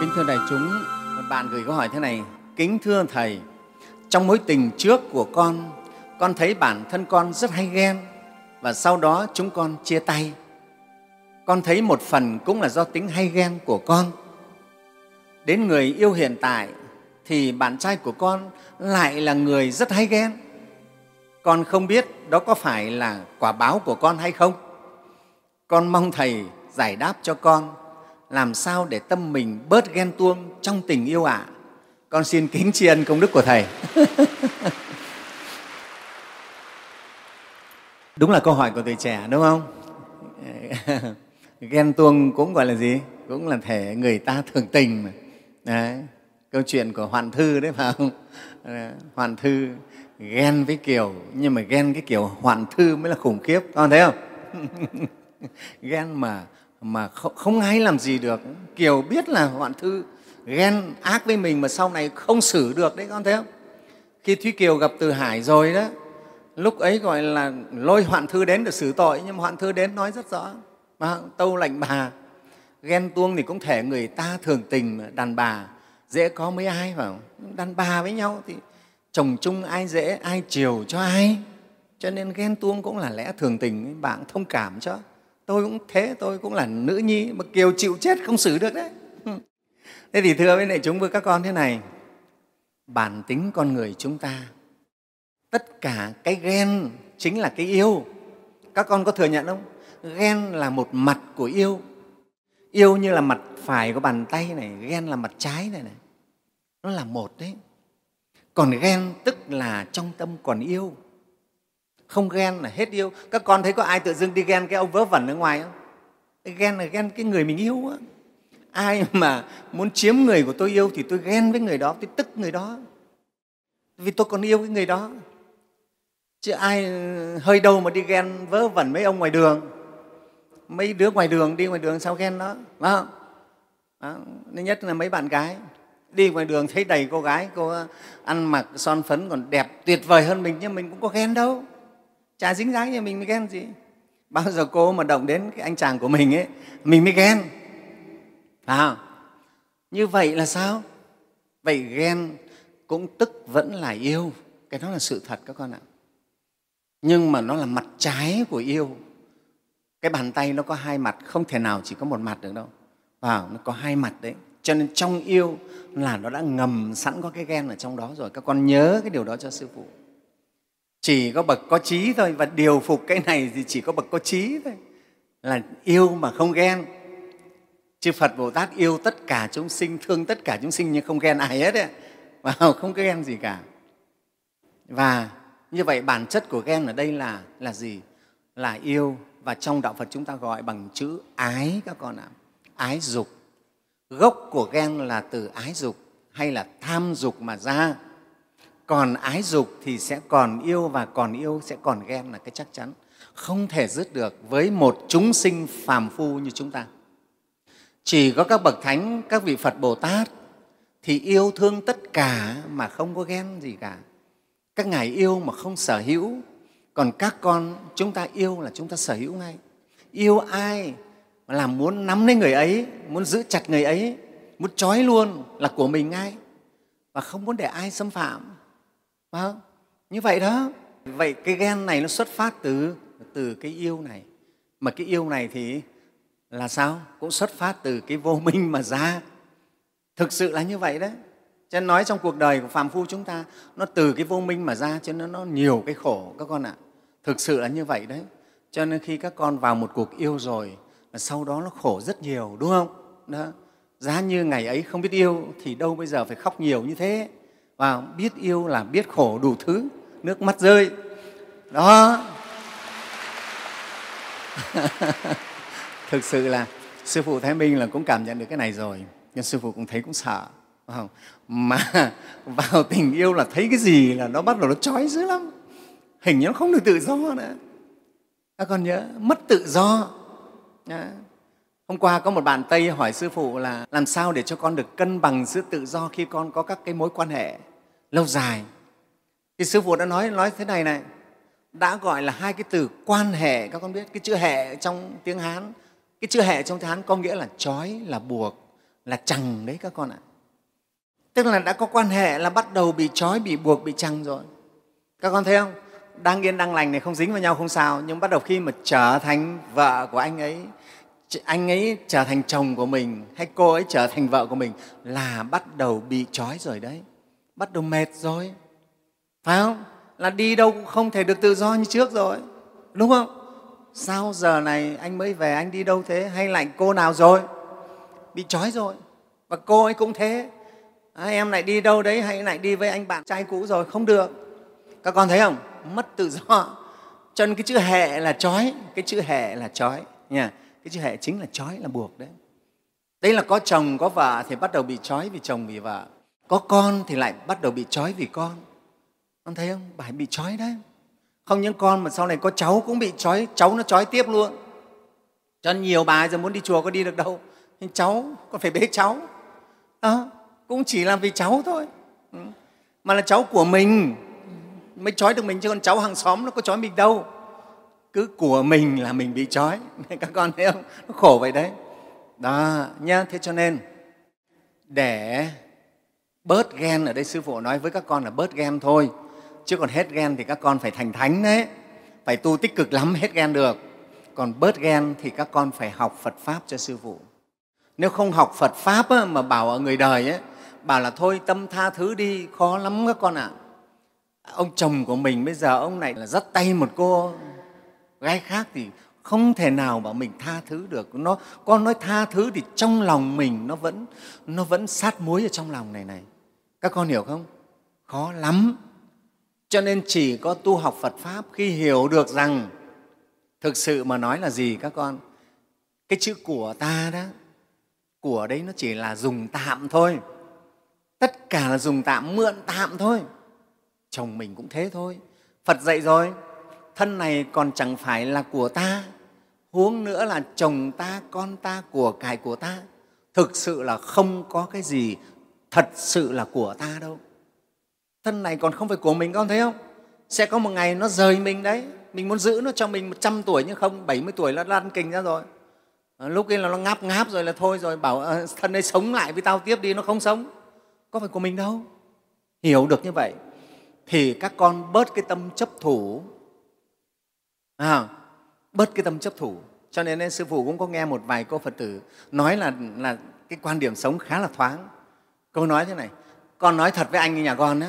Kính thưa đại chúng, một bạn gửi câu hỏi thế này. Kính thưa Thầy, trong mối tình trước của con, con thấy bản thân con rất hay ghen và sau đó chúng con chia tay. Con thấy một phần cũng là do tính hay ghen của con. Đến người yêu hiện tại thì bạn trai của con lại là người rất hay ghen. Con không biết đó có phải là quả báo của con hay không. Con mong Thầy giải đáp cho con làm sao để tâm mình bớt ghen tuông trong tình yêu ạ. À? Con xin kính tri ân công đức của Thầy. Đúng là câu hỏi của tuổi trẻ, đúng không? ghen tuông cũng gọi là gì? Cũng là thể người ta thường tình mà. Đấy, câu chuyện của Hoàn Thư đấy phải không? Hoàn Thư ghen với Kiều, nhưng mà ghen cái kiểu Hoàn Thư mới là khủng khiếp, con thấy không? ghen mà mà không, không ai làm gì được. Kiều biết là hoạn thư ghen ác với mình mà sau này không xử được đấy con thấy không? Khi thúy kiều gặp từ hải rồi đó lúc ấy gọi là lôi hoạn thư đến để xử tội nhưng mà hoạn thư đến nói rất rõ. Mà tâu lệnh bà ghen tuông thì cũng thể người ta thường tình đàn bà dễ có mấy ai phải không đàn bà với nhau thì chồng chung ai dễ ai chiều cho ai. Cho nên ghen tuông cũng là lẽ thường tình bạn thông cảm cho tôi cũng thế, tôi cũng là nữ nhi mà kiều chịu chết không xử được đấy. Thế thì thưa với lại chúng với các con thế này, bản tính con người chúng ta, tất cả cái ghen chính là cái yêu. Các con có thừa nhận không? Ghen là một mặt của yêu. Yêu như là mặt phải của bàn tay này, ghen là mặt trái này này. Nó là một đấy. Còn ghen tức là trong tâm còn yêu không ghen là hết yêu. Các con thấy có ai tự dưng đi ghen cái ông vớ vẩn ở ngoài không? Ghen là ghen cái người mình yêu á. Ai mà muốn chiếm người của tôi yêu thì tôi ghen với người đó, tôi tức người đó. Vì tôi còn yêu cái người đó. Chứ ai ờ, hơi đâu mà đi ghen vớ vẩn mấy ông ngoài đường. Mấy đứa ngoài đường đi ngoài đường sao ghen đó, phải không? Đó. nhất là mấy bạn gái. Đi ngoài đường thấy đầy cô gái, cô ăn mặc son phấn còn đẹp tuyệt vời hơn mình, nhưng mình cũng có ghen đâu chả dính dáng gì mình mới ghen gì. Bao giờ cô mà động đến cái anh chàng của mình ấy mình mới ghen. À, như vậy là sao? Vậy ghen cũng tức vẫn là yêu. Cái đó là sự thật các con ạ. Nhưng mà nó là mặt trái của yêu. Cái bàn tay nó có hai mặt không thể nào chỉ có một mặt được đâu. Vào nó có hai mặt đấy. Cho nên trong yêu là nó đã ngầm sẵn có cái ghen ở trong đó rồi. Các con nhớ cái điều đó cho sư phụ chỉ có bậc có trí thôi, và điều phục cái này thì chỉ có bậc có trí thôi. Là yêu mà không ghen. Chư phật bồ tát yêu tất cả chúng sinh, thương tất cả chúng sinh, nhưng không ghen ai hết ấy. và không có ghen gì cả. Và như vậy bản chất của ghen ở đây là là gì? Là yêu. Và trong đạo phật chúng ta gọi bằng chữ ái các con ạ. Ái dục. Gốc của ghen là từ ái dục hay là tham dục mà ra còn ái dục thì sẽ còn yêu và còn yêu sẽ còn ghen là cái chắc chắn. Không thể dứt được với một chúng sinh phàm phu như chúng ta. Chỉ có các bậc thánh, các vị phật bồ tát thì yêu thương tất cả mà không có ghen gì cả. Các ngài yêu mà không sở hữu, còn các con chúng ta yêu là chúng ta sở hữu ngay. Yêu ai mà làm muốn nắm lấy người ấy, muốn giữ chặt người ấy, muốn trói luôn là của mình ngay, và không muốn để ai xâm phạm. Vâng, như vậy đó. Vậy cái ghen này nó xuất phát từ từ cái yêu này. Mà cái yêu này thì là sao? Cũng xuất phát từ cái vô minh mà ra. Thực sự là như vậy đấy. Cho nên nói trong cuộc đời của phàm phu chúng ta, nó từ cái vô minh mà ra, cho nên nó nhiều cái khổ các con ạ. Thực sự là như vậy đấy. Cho nên khi các con vào một cuộc yêu rồi, là sau đó nó khổ rất nhiều, đúng không? Đó. Giá như ngày ấy không biết yêu thì đâu bây giờ phải khóc nhiều như thế và biết yêu là biết khổ đủ thứ, nước mắt rơi. Đó. Thực sự là sư phụ thái minh là cũng cảm nhận được cái này rồi, nhưng sư phụ cũng thấy cũng sợ không? mà vào tình yêu là thấy cái gì là nó bắt đầu nó trói dữ lắm. Hình như nó không được tự do nữa. Các con nhớ, mất tự do. Hôm qua có một bạn Tây hỏi Sư Phụ là làm sao để cho con được cân bằng giữa tự do khi con có các cái mối quan hệ lâu dài. Thì Sư Phụ đã nói, nói thế này này, đã gọi là hai cái từ quan hệ, các con biết cái chữ hệ trong tiếng Hán, cái chữ hệ trong tiếng Hán có nghĩa là trói, là buộc, là chằng đấy các con ạ. Tức là đã có quan hệ là bắt đầu bị trói bị buộc bị chằng rồi. Các con thấy không? Đang yên đang lành này không dính vào nhau không sao. Nhưng bắt đầu khi mà trở thành vợ của anh ấy anh ấy trở thành chồng của mình hay cô ấy trở thành vợ của mình là bắt đầu bị trói rồi đấy. Bắt đầu mệt rồi. Phải không? Là đi đâu cũng không thể được tự do như trước rồi. Đúng không? Sao giờ này anh mới về anh đi đâu thế? Hay lại cô nào rồi? Bị trói rồi. Và cô ấy cũng thế. À, em lại đi đâu đấy hay lại đi với anh bạn trai cũ rồi? Không được. Các con thấy không? Mất tự do. Cho nên cái chữ hệ là trói cái chữ hệ là trói. Nha cái chữ hệ chính là trói, là buộc đấy. Đấy là có chồng, có vợ thì bắt đầu bị trói vì chồng, vì vợ. Có con thì lại bắt đầu bị trói vì con. Con thấy không? Bài bị trói đấy. Không những con mà sau này có cháu cũng bị trói, cháu nó trói tiếp luôn. Cho nhiều bà giờ muốn đi chùa có đi được đâu. Nhưng cháu con phải bế cháu? Đó cũng chỉ làm vì cháu thôi. Ừ. Mà là cháu của mình. Mới trói được mình chứ còn cháu hàng xóm nó có trói mình đâu cứ của mình là mình bị trói. Các con thấy không? Nó khổ vậy đấy. Đó nhá. Thế cho nên để bớt ghen ở đây sư phụ nói với các con là bớt ghen thôi. Chứ còn hết ghen thì các con phải thành thánh đấy. Phải tu tích cực lắm hết ghen được. Còn bớt ghen thì các con phải học phật pháp cho sư phụ. Nếu không học phật pháp á, mà bảo ở người đời ấy, bảo là thôi tâm tha thứ đi khó lắm các con ạ. À. ông chồng của mình bây giờ ông này là dắt tay một cô gái khác thì không thể nào bảo mình tha thứ được. Nó con nói tha thứ thì trong lòng mình nó vẫn nó vẫn sát muối ở trong lòng này này. Các con hiểu không? Khó lắm. Cho nên chỉ có tu học phật pháp khi hiểu được rằng thực sự mà nói là gì các con? Cái chữ của ta đó, của đấy nó chỉ là dùng tạm thôi. Tất cả là dùng tạm, mượn tạm thôi. Chồng mình cũng thế thôi. Phật dạy rồi thân này còn chẳng phải là của ta huống nữa là chồng ta con ta của cải của ta. Thực sự là không có cái gì thật sự là của ta đâu. Thân này còn không phải của mình con thấy không? Sẽ có một ngày nó rời mình đấy. Mình muốn giữ nó cho mình 100 tuổi nhưng không 70 tuổi nó lăn kinh ra rồi. Ờ, lúc ấy là nó ngáp ngáp rồi là thôi rồi bảo à, thân ấy sống lại với tao tiếp đi nó không sống. Có phải của mình đâu. Hiểu được như vậy thì các con bớt cái tâm chấp thủ à, bớt cái tâm chấp thủ. Cho nên, sư phụ cũng có nghe một vài cô phật tử nói là, là cái quan điểm sống khá là thoáng. Câu nói thế này con nói thật với anh như nhà con á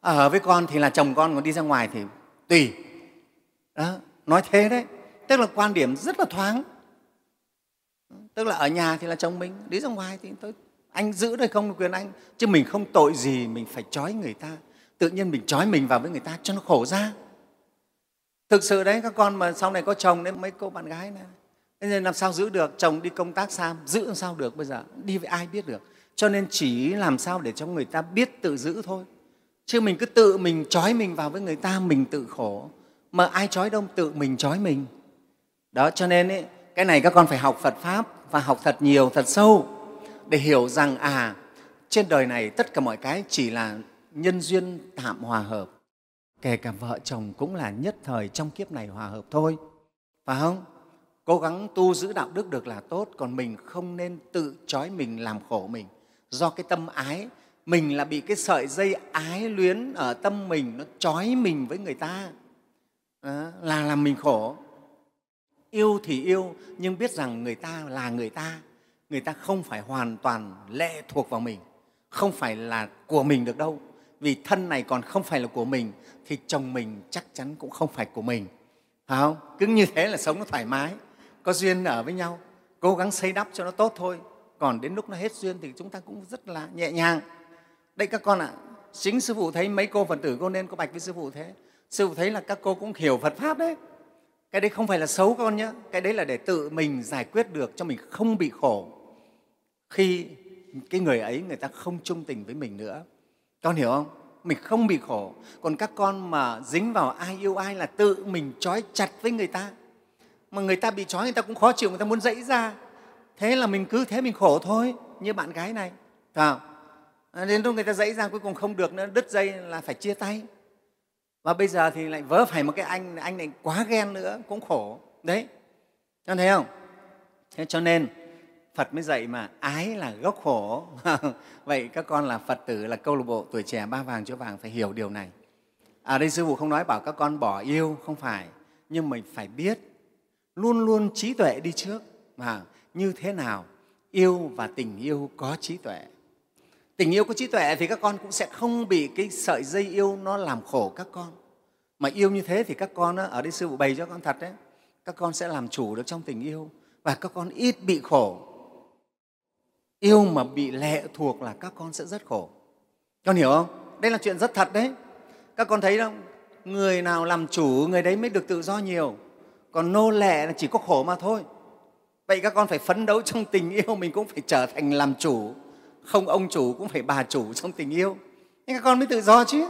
à, ở với con thì là chồng con còn đi ra ngoài thì tùy. Đó, nói thế đấy. Tức là quan điểm rất là thoáng. Tức là ở nhà thì là chồng mình đi ra ngoài thì tôi anh giữ đây không quyền anh. Chứ mình không tội gì mình phải trói người ta. Tự nhiên mình trói mình vào với người ta cho nó khổ ra thực sự đấy các con mà sau này có chồng đấy mấy cô bạn gái này thế nên làm sao giữ được? Chồng đi công tác xa giữ làm sao được bây giờ? Đi với ai biết được? Cho nên chỉ làm sao để cho người ta biết tự giữ thôi. Chứ mình cứ tự mình trói mình vào với người ta mình tự khổ. Mà ai trói đâu tự mình trói mình. Đó cho nên ấy, cái này các con phải học phật pháp và học thật nhiều thật sâu để hiểu rằng à trên đời này tất cả mọi cái chỉ là nhân duyên tạm hòa hợp kể cả vợ chồng cũng là nhất thời trong kiếp này hòa hợp thôi. Phải không? Cố gắng tu giữ đạo đức được là tốt còn mình không nên tự trói mình làm khổ mình. Do cái tâm ái mình là bị cái sợi dây ái luyến ở tâm mình nó trói mình với người ta. À, là làm mình khổ. Yêu thì yêu nhưng biết rằng người ta là người ta. Người ta không phải hoàn toàn lệ thuộc vào mình không phải là của mình được đâu vì thân này còn không phải là của mình thì chồng mình chắc chắn cũng không phải của mình. Phải không? Cứ như thế là sống nó thoải mái. Có duyên ở với nhau cố gắng xây đắp cho nó tốt thôi. Còn đến lúc nó hết duyên thì chúng ta cũng rất là nhẹ nhàng. Đây các con ạ à, chính sư phụ thấy mấy cô phật tử cô nên có bạch với sư phụ thế. Sư phụ thấy là các cô cũng hiểu phật pháp đấy. Cái đấy không phải là xấu con nhé cái đấy là để tự mình giải quyết được cho mình không bị khổ. Khi cái người ấy người ta không trung tình với mình nữa con hiểu không? Mình không bị khổ. Còn các con mà dính vào ai yêu ai là tự mình trói chặt với người ta. Mà người ta bị trói, người ta cũng khó chịu, người ta muốn dãy ra. Thế là mình cứ thế mình khổ thôi, như bạn gái này. Phải không? À, đến lúc người ta dãy ra, cuối cùng không được nữa, đứt dây là phải chia tay. Và bây giờ thì lại vớ phải một cái anh anh này quá ghen nữa, cũng khổ. Đấy. Con thấy không? Thế cho nên phật mới dạy mà, ái là gốc khổ vậy các con là phật tử, là câu lạc bộ tuổi trẻ ba vàng chỗ vàng phải hiểu điều này. Ở đây sư phụ không nói bảo các con bỏ yêu, không phải. Nhưng mình phải biết, luôn luôn trí tuệ đi trước. Mà như thế nào, yêu và tình yêu có trí tuệ. Tình yêu có trí tuệ thì các con cũng sẽ không bị cái sợi dây yêu nó làm khổ các con. Mà yêu như thế thì các con ở đây sư phụ bày cho con thật đấy, các con sẽ làm chủ được trong tình yêu. Và các con ít bị khổ yêu mà bị lệ thuộc là các con sẽ rất khổ. Con hiểu không? Đây là chuyện rất thật đấy. Các con thấy không? Người nào làm chủ, người đấy mới được tự do nhiều. Còn nô lệ là chỉ có khổ mà thôi. Vậy các con phải phấn đấu trong tình yêu, mình cũng phải trở thành làm chủ. Không ông chủ cũng phải bà chủ trong tình yêu. Nên các con mới tự do chứ.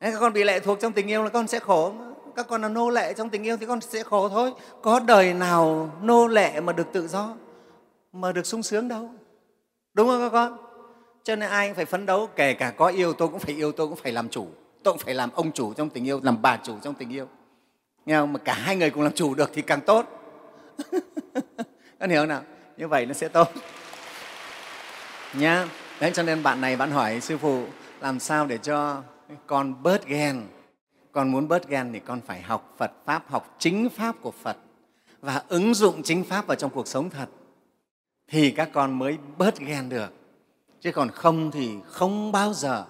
Nên các con bị lệ thuộc trong tình yêu là con sẽ khổ các con là nô lệ trong tình yêu thì con sẽ khổ thôi. Có đời nào nô lệ mà được tự do? Mà được sung sướng đâu. Đúng không các con? Cho nên ai cũng phải phấn đấu, kể cả có yêu tôi cũng phải yêu, tôi cũng phải làm chủ. Tôi cũng phải làm ông chủ trong tình yêu, làm bà chủ trong tình yêu. Nghe không? mà cả hai người cùng làm chủ được thì càng tốt. Con hiểu không nào? Như vậy nó sẽ tốt. Nhá. Đấy, cho nên bạn này bạn hỏi, sư phụ, làm sao để cho con bớt ghen? Con muốn bớt ghen thì con phải học phật pháp, học chính pháp của phật và ứng dụng chính pháp vào trong cuộc sống thật thì các con mới bớt ghen được. Chứ còn không thì không bao giờ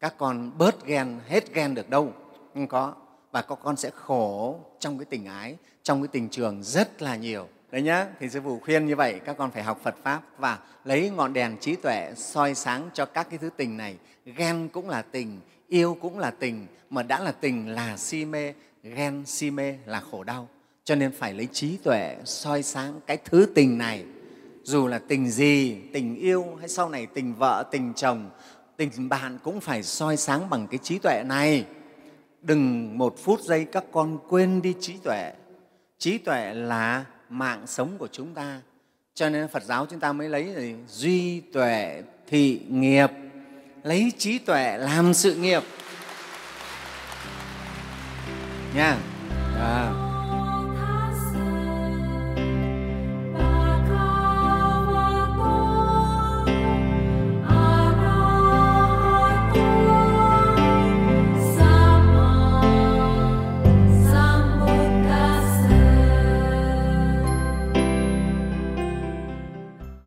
các con bớt ghen, hết ghen được đâu. Không có. Và các con sẽ khổ trong cái tình ái, trong cái tình trường rất là nhiều. Đấy nhá thì sư phụ khuyên như vậy, các con phải học phật pháp và lấy ngọn đèn trí tuệ soi sáng cho các cái thứ tình này. Ghen cũng là tình, yêu cũng là tình, mà đã là tình là si mê, ghen si mê là khổ đau. Cho nên phải lấy trí tuệ soi sáng cái thứ tình này dù là tình gì, tình yêu hay sau này tình vợ, tình chồng, tình bạn cũng phải soi sáng bằng cái trí tuệ này. Đừng một phút giây các con quên đi trí tuệ. Trí tuệ là mạng sống của chúng ta. Cho nên phật giáo chúng ta mới lấy gì? duy tuệ thị nghiệp. Lấy trí tuệ làm sự nghiệp. Nha. À.